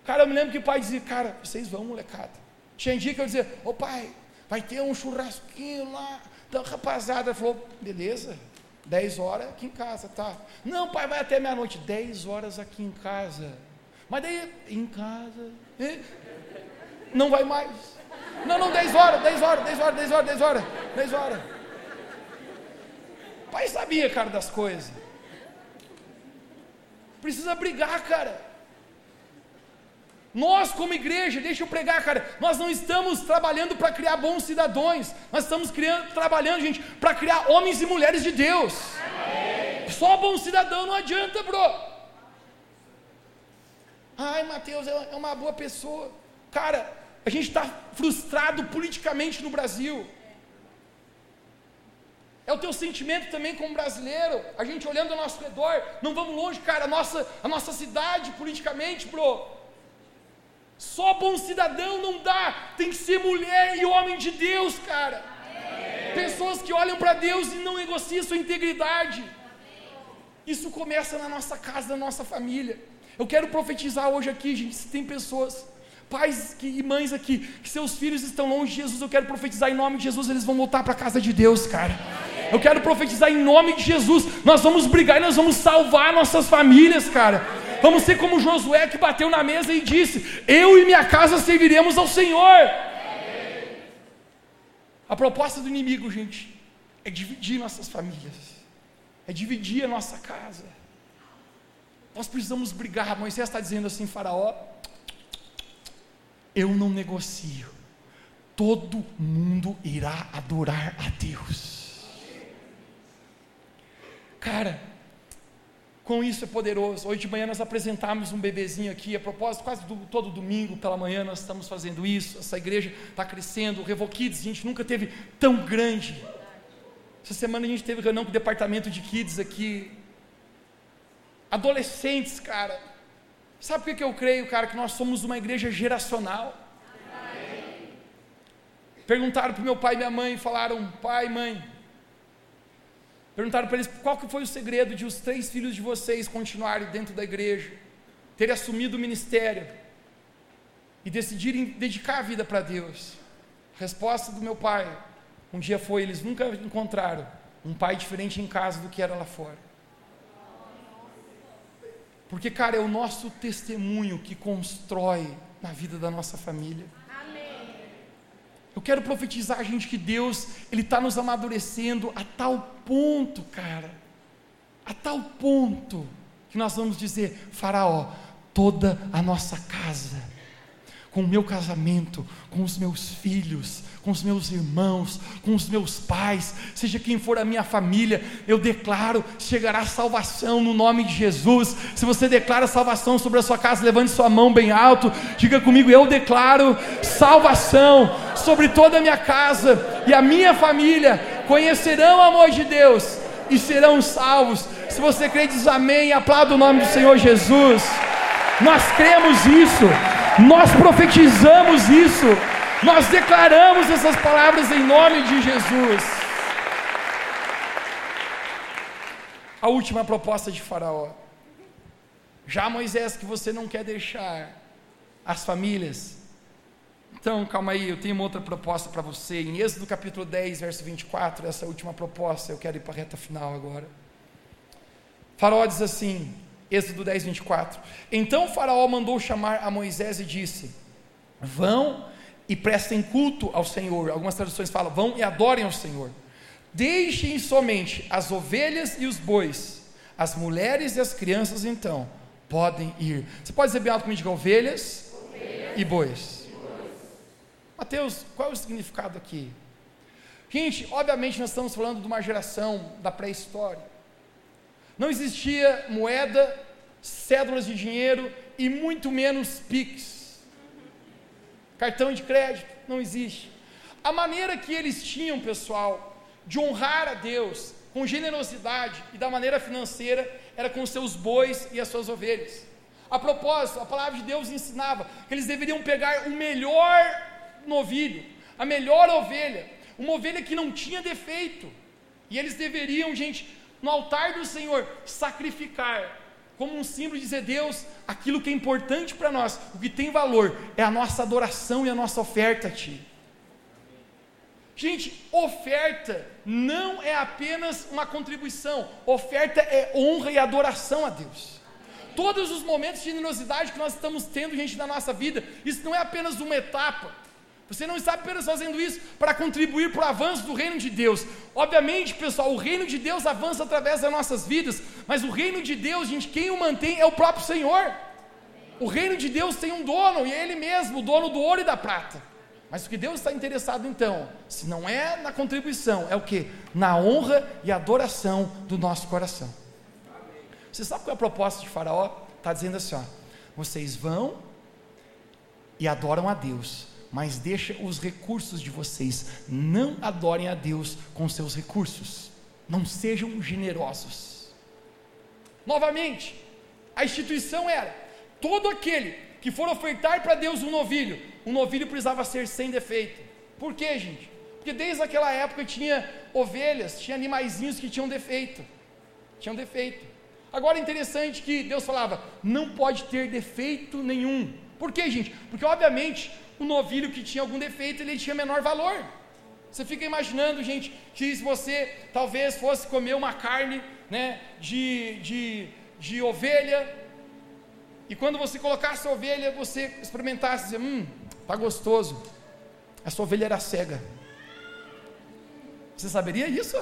Cara, eu me lembro que o pai dizia: Cara, vocês vão, molecada. Tinha dia que eu dizia: Ô pai, vai ter um churrasquinho lá. Então, rapaziada falou: Beleza, 10 horas aqui em casa, tá? Não, pai, vai até meia-noite. 10 horas aqui em casa. Mas daí, em casa. Não vai mais. Não, não, 10 horas, 10 horas, 10 horas, 10 horas, 10 horas, 10 horas. Pai sabia, cara, das coisas. Precisa brigar, cara. Nós, como igreja, deixa eu pregar, cara, nós não estamos trabalhando para criar bons cidadãos, nós estamos criando, trabalhando, gente, para criar homens e mulheres de Deus. Amém. Só bom cidadão não adianta, bro. Ai, Mateus é, é uma boa pessoa. Cara, a gente está frustrado politicamente no Brasil. É o teu sentimento também como brasileiro. A gente olhando ao nosso redor, não vamos longe, cara. A nossa, a nossa cidade politicamente, bro só bom cidadão não dá, tem que ser mulher e homem de Deus, cara. Pessoas que olham para Deus e não negociam sua integridade. Isso começa na nossa casa, na nossa família. Eu quero profetizar hoje aqui, gente, se tem pessoas, pais que, e mães aqui, que seus filhos estão longe de Jesus, eu quero profetizar em nome de Jesus, eles vão voltar para a casa de Deus, cara. Eu quero profetizar em nome de Jesus, nós vamos brigar e nós vamos salvar nossas famílias, cara. Vamos ser como Josué que bateu na mesa e disse: Eu e minha casa serviremos ao Senhor. A proposta do inimigo, gente, é dividir nossas famílias, é dividir a nossa casa. Nós precisamos brigar. Moisés está dizendo assim: Faraó, eu não negocio, todo mundo irá adorar a Deus. Cara, com isso é poderoso. Hoje de manhã nós apresentamos um bebezinho aqui, a propósito, quase do, todo domingo pela manhã nós estamos fazendo isso. Essa igreja está crescendo. O a gente nunca teve tão grande. Essa semana a gente teve reunião com o departamento de kids aqui. Adolescentes, cara. Sabe por que eu creio, cara, que nós somos uma igreja geracional? Perguntaram para meu pai e minha mãe, falaram, pai, mãe, Perguntaram para eles qual que foi o segredo de os três filhos de vocês continuarem dentro da igreja, terem assumido o ministério e decidirem dedicar a vida para Deus. A resposta do meu pai um dia foi: eles nunca encontraram um pai diferente em casa do que era lá fora. Porque, cara, é o nosso testemunho que constrói na vida da nossa família. Eu quero profetizar, gente, que Deus, Ele está nos amadurecendo a tal ponto, cara, a tal ponto, que nós vamos dizer: Faraó, toda a nossa casa, com o meu casamento, com os meus filhos, com os meus irmãos, com os meus pais, seja quem for a minha família, eu declaro: chegará salvação no nome de Jesus. Se você declara salvação sobre a sua casa, levante sua mão bem alto, diga comigo: eu declaro salvação sobre toda a minha casa e a minha família, conhecerão o amor de Deus e serão salvos. Se você crê, diz amém, aplauda o nome do Senhor Jesus. Nós cremos isso, nós profetizamos isso. Nós declaramos essas palavras em nome de Jesus. A última proposta de Faraó. Já Moisés, que você não quer deixar as famílias. Então, calma aí, eu tenho uma outra proposta para você. Em Êxodo capítulo 10, verso 24, essa última proposta, eu quero ir para a reta final agora. Faraó diz assim, Êxodo 10, 24. Então Faraó mandou chamar a Moisés e disse: Vão e prestem culto ao Senhor. Algumas traduções falam: vão e adorem ao Senhor. Deixem somente as ovelhas e os bois, as mulheres e as crianças, então, podem ir. Você pode dizer bem alto comigo, ovelhas, ovelhas e bois. Mateus, qual é o significado aqui? Gente, obviamente nós estamos falando de uma geração da pré-história. Não existia moeda, cédulas de dinheiro e muito menos PIX cartão de crédito, não existe. A maneira que eles tinham, pessoal, de honrar a Deus com generosidade e da maneira financeira era com seus bois e as suas ovelhas. A propósito, a palavra de Deus ensinava que eles deveriam pegar o melhor novilho, a melhor ovelha, uma ovelha que não tinha defeito, e eles deveriam, gente, no altar do Senhor, sacrificar como um símbolo de dizer, Deus, aquilo que é importante para nós, o que tem valor, é a nossa adoração e a nossa oferta a Ti. Gente, oferta não é apenas uma contribuição, oferta é honra e adoração a Deus. Todos os momentos de generosidade que nós estamos tendo, gente, na nossa vida, isso não é apenas uma etapa, você não está apenas fazendo isso para contribuir para o avanço do reino de Deus. Obviamente, pessoal, o reino de Deus avança através das nossas vidas, mas o reino de Deus, gente, quem o mantém é o próprio Senhor. O reino de Deus tem um dono, e é Ele mesmo, o dono do ouro e da prata. Mas o que Deus está interessado então, se não é na contribuição, é o que? Na honra e adoração do nosso coração. Você sabe qual é a proposta de Faraó? Está dizendo assim: ó, vocês vão e adoram a Deus, mas deixa os recursos de vocês. Não adorem a Deus com seus recursos. Não sejam generosos. Novamente, a instituição era: todo aquele que for ofertar para Deus um novilho, um novilho precisava ser sem defeito. Por quê, gente? Porque desde aquela época tinha ovelhas, tinha animaizinhos que tinham defeito. Tinham defeito. Agora é interessante que Deus falava: não pode ter defeito nenhum. Por quê, gente? Porque obviamente o novilho que tinha algum defeito, ele tinha menor valor. Você fica imaginando, gente, que se você talvez fosse comer uma carne né, de, de, de ovelha, e quando você colocasse a ovelha, você experimentasse, dizer, hum, tá gostoso. Essa ovelha era cega. Você saberia isso?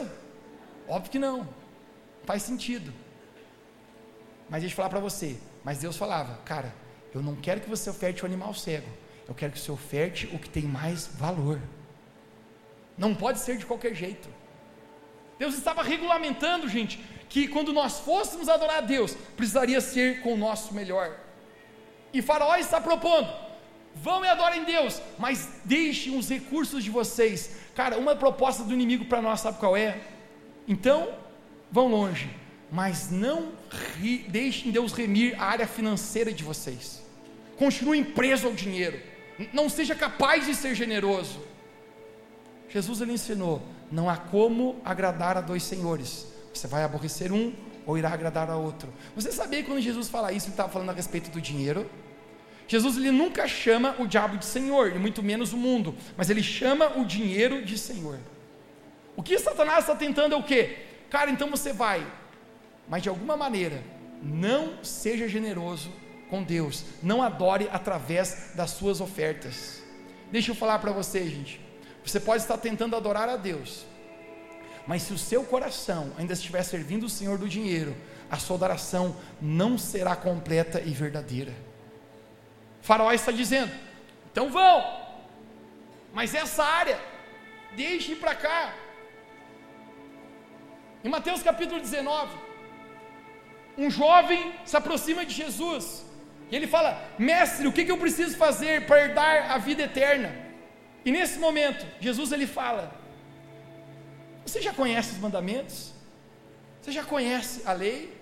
Óbvio que não. Faz sentido. Mas deixa eu falar para você. Mas Deus falava, cara, eu não quero que você oferte o animal cego. Eu quero que você oferte o que tem mais valor. Não pode ser de qualquer jeito. Deus estava regulamentando, gente, que quando nós fôssemos adorar a Deus, precisaria ser com o nosso melhor. E Faraó está propondo: vão e adorem Deus, mas deixem os recursos de vocês. Cara, uma proposta do inimigo para nós, sabe qual é? Então, vão longe, mas não deixem Deus remir a área financeira de vocês. Continuem presos ao dinheiro não seja capaz de ser generoso. Jesus ele ensinou: não há como agradar a dois senhores. Você vai aborrecer um ou irá agradar a outro. Você sabia que quando Jesus fala isso, ele estava falando a respeito do dinheiro? Jesus ele nunca chama o diabo de Senhor, e muito menos o mundo, mas ele chama o dinheiro de Senhor. O que Satanás está tentando é o quê? Cara, então você vai, mas de alguma maneira, não seja generoso com Deus. Não adore através das suas ofertas. Deixa eu falar para você, gente. Você pode estar tentando adorar a Deus, mas se o seu coração ainda estiver servindo o Senhor do dinheiro, a sua adoração não será completa e verdadeira. Faraó está dizendo: Então vão. Mas essa área, deixe para cá. Em Mateus capítulo 19, um jovem se aproxima de Jesus. E ele fala: Mestre, o que, eu preciso fazer para herdar a vida eterna? E nesse momento, Jesus ele fala: Você já conhece os mandamentos? Você já conhece a lei?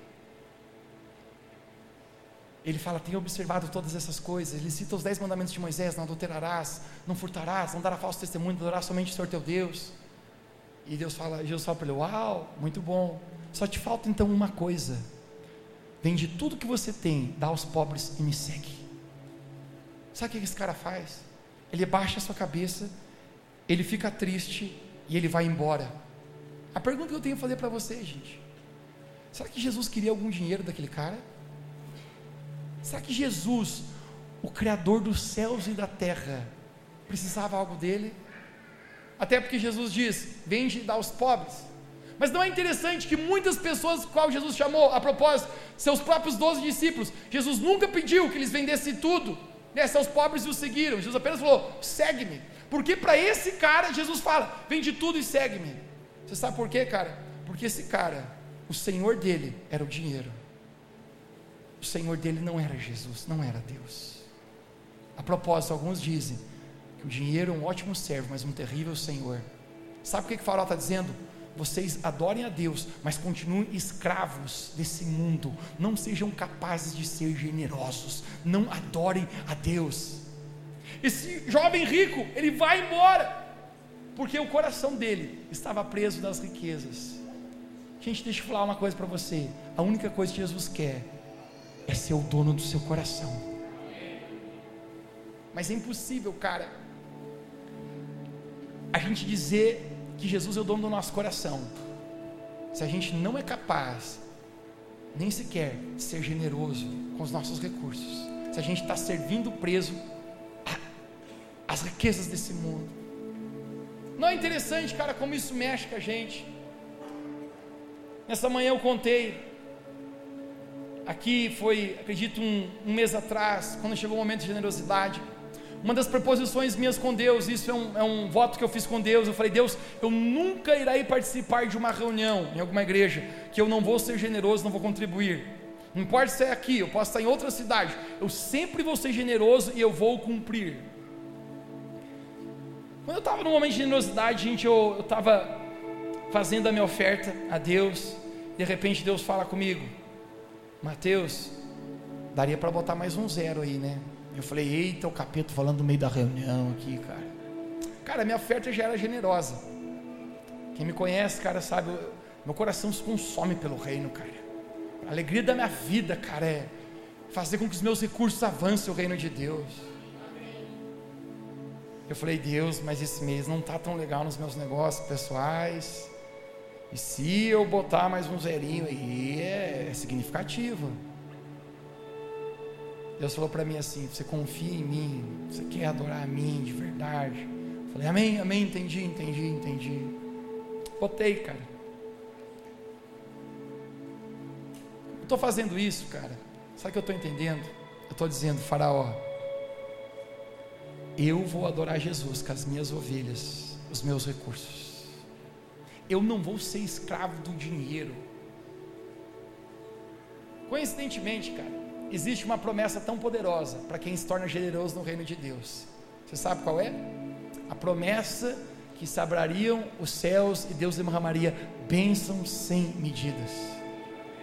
Ele fala, tenho observado todas essas coisas. Ele cita os dez mandamentos de Moisés: não adulterarás, não furtarás, não dará falso testemunho, adorarás somente o Senhor teu Deus. E Deus fala, Jesus fala para ele: Uau, muito bom. Só te falta então uma coisa. Vende tudo que você tem, dá aos pobres e me segue. Sabe o que esse cara faz? Ele baixa a sua cabeça, ele fica triste e ele vai embora. A pergunta que eu tenho a fazer para você, gente: será que Jesus queria algum dinheiro daquele cara? Será que Jesus, o Criador dos céus e da terra, precisava algo dele? Até porque Jesus diz: vende e dá aos pobres. Mas não é interessante que muitas pessoas, qual Jesus chamou, a propósito, seus próprios doze discípulos, Jesus nunca pediu que eles vendessem tudo, desse aos pobres e os seguiram. Jesus apenas falou: segue-me. Porque para esse cara, Jesus fala: vende tudo e segue-me. Você sabe por quê, cara? Porque esse cara, o senhor dele era o dinheiro. O Senhor dele não era Jesus, não era Deus. A propósito, alguns dizem que o dinheiro é um ótimo servo, mas um terrível Senhor. Sabe o que, que o farol está dizendo? Vocês adorem a Deus, mas continuem escravos desse mundo. Não sejam capazes de ser generosos. Não adorem a Deus. Esse jovem rico, ele vai embora, porque o coração dele estava preso nas riquezas. Gente, deixa eu falar uma coisa para você. A única coisa que Jesus quer é ser o dono do seu coração. Mas é impossível, cara, a gente dizer que Jesus é o dono do nosso coração, se a gente não é capaz, nem sequer, de ser generoso com os nossos recursos, se a gente está servindo preso às riquezas desse mundo. Não é interessante, cara, como isso mexe com a gente? Nessa manhã eu contei aqui foi, acredito, um, um, mês atrás, quando chegou o momento de generosidade. Uma das proposições minhas com Deus, isso é um, é um voto que eu fiz com Deus. Eu falei, Deus, eu nunca irei participar de uma reunião em alguma igreja que eu não vou ser generoso, não vou contribuir. Não importa se é aqui, eu posso estar em outra cidade, eu sempre vou ser generoso e eu vou cumprir. Quando eu estava no momento de generosidade, gente, eu estava fazendo a minha oferta a Deus, de repente Deus fala comigo: Mateus, daria para botar mais um zero aí, né? Eu falei, eita, o capeta falando no meio da reunião aqui, cara. Cara, minha oferta já era generosa. Quem me conhece, cara, sabe, meu coração se consome pelo reino, cara. A alegria da minha vida, cara, é fazer com que os meus recursos avancem o reino de Deus. Eu falei, Deus, mas esse mês não está tão legal nos meus negócios pessoais. E se eu botar mais um zerinho aí, é, é significativo. Deus falou para mim assim: Você confia em mim? Você quer adorar a mim de verdade? Eu falei: Amém, amém, entendi, entendi, entendi. Botei, cara. Estou fazendo isso, cara. Sabe o que eu estou entendendo? Eu estou dizendo, Faraó, eu vou adorar Jesus com as minhas ovelhas, os meus recursos eu não vou ser escravo do dinheiro. Coincidentemente, cara, existe uma promessa tão poderosa para quem se torna generoso no reino de Deus. Você sabe qual é? A promessa que se abrariam os céus e Deus derramaria bênçãos sem medidas.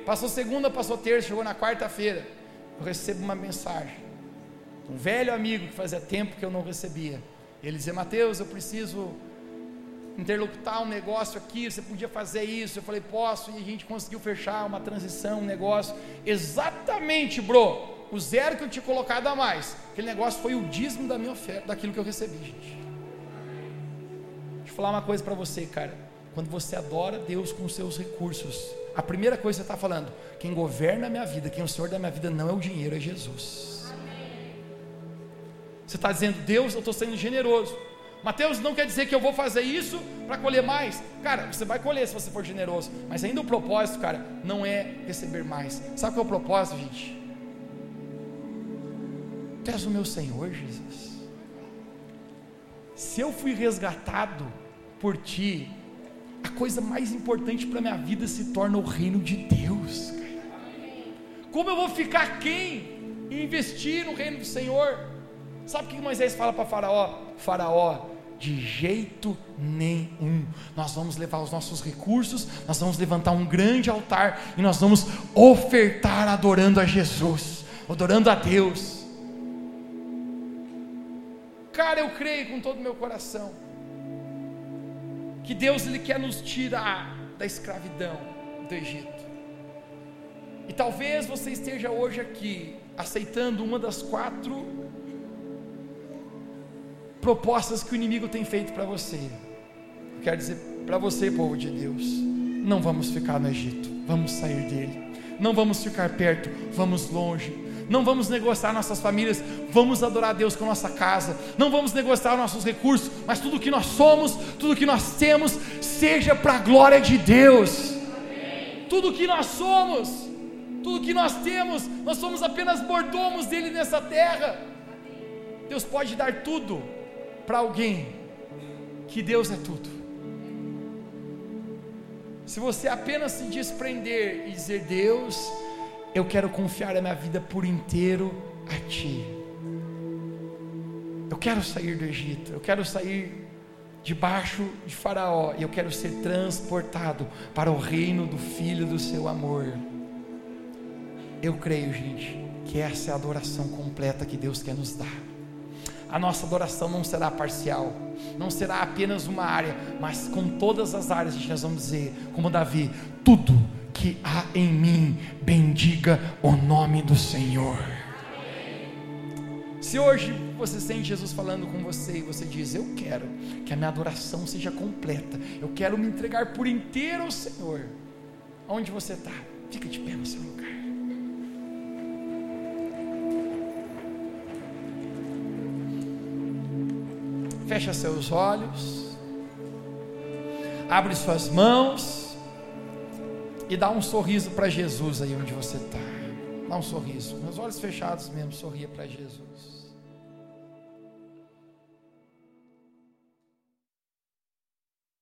Passou segunda, passou terça, chegou na quarta-feira. Eu recebo uma mensagem. Um velho amigo que fazia tempo que eu não recebia. Ele dizia: Mateus, eu preciso interlocutar um negócio aqui, você podia fazer isso. Eu falei, posso, e a gente conseguiu fechar uma transição, um negócio. Exatamente, bro, o zero que eu tinha colocado a mais. Aquele negócio foi o dízimo da minha oferta, daquilo que eu recebi, gente. Deixa eu falar uma coisa para você, cara. Quando você adora Deus com os seus recursos, a primeira coisa que você está falando, quem governa a minha vida, quem é o Senhor da minha vida, não é o dinheiro, é Jesus. Você está dizendo, Deus, eu estou sendo generoso. Mateus não quer dizer que eu vou fazer isso para colher mais. Cara, você vai colher se você for generoso. Mas ainda o propósito, cara, não é receber mais. Sabe qual é o propósito, gente? Tu és o meu Senhor, Jesus. se eu fui resgatado por ti, a coisa mais importante para minha vida se torna o reino de Deus. Como eu vou ficar quem e investir no reino do Senhor? Sabe o que Moisés fala para Faraó? Faraó, de jeito nenhum. Nós vamos levar os nossos recursos, nós vamos levantar um grande altar e nós vamos ofertar adorando a Jesus, adorando a Deus. Cara, eu creio com todo o meu coração que Deus ele quer nos tirar da escravidão do Egito. E talvez você esteja hoje aqui aceitando uma das quatro propostas que o inimigo tem feito para você. Eu quero dizer para você, povo de Deus, não vamos ficar no Egito, vamos sair dele. Não vamos ficar perto, vamos longe não vamos negociar nossas famílias, vamos adorar a Deus com nossa casa, não vamos negociar nossos recursos, mas tudo que nós somos, tudo que nós temos, seja para a glória de Deus. Tudo que nós somos, tudo que nós temos, nós somos apenas mordomos dele nessa terra. Deus pode dar tudo para alguém, que Deus é tudo. Se você apenas se desprender e dizer, Deus, eu quero confiar a minha vida por inteiro a Ti. Eu quero sair do Egito, eu quero sair debaixo de Faraó e eu quero ser transportado para o reino do Filho do Seu amor. Eu creio, gente, que essa é a adoração completa que Deus quer nos dar. A nossa adoração não será parcial, não será apenas uma área, mas com todas as áreas, nós vamos dizer, como Davi, tudo que há em mim, bendiga o nome do Senhor. Se hoje você sente Jesus falando com você e você diz: Eu quero que a minha adoração seja completa, eu quero me entregar por inteiro ao Senhor. Onde você está? Fica de pé no seu lugar. Fecha seus olhos, abre suas mãos e dá um sorriso para Jesus aí onde você está. Dá um sorriso. Meus olhos fechados mesmo, sorria para Jesus.